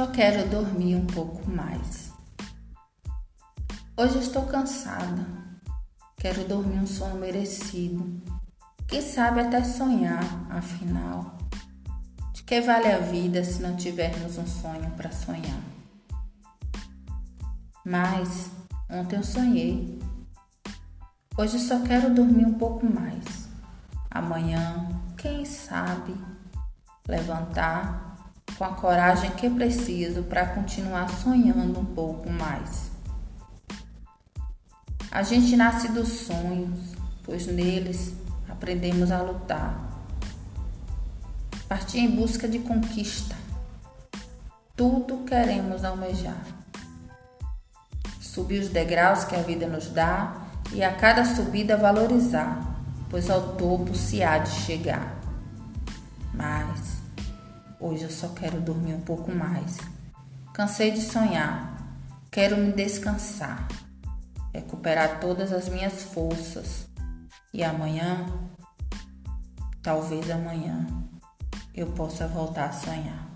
Só quero dormir um pouco mais. Hoje estou cansada. Quero dormir um sono merecido. Quem sabe até sonhar, afinal. De que vale a vida se não tivermos um sonho para sonhar? Mas ontem eu sonhei. Hoje só quero dormir um pouco mais. Amanhã, quem sabe, levantar com a coragem que preciso para continuar sonhando um pouco mais. A gente nasce dos sonhos, pois neles aprendemos a lutar. Partir em busca de conquista. Tudo queremos almejar. Subir os degraus que a vida nos dá e a cada subida valorizar, pois ao topo se há de chegar. Mas Hoje eu só quero dormir um pouco mais. Cansei de sonhar. Quero me descansar. Recuperar todas as minhas forças. E amanhã, talvez amanhã, eu possa voltar a sonhar.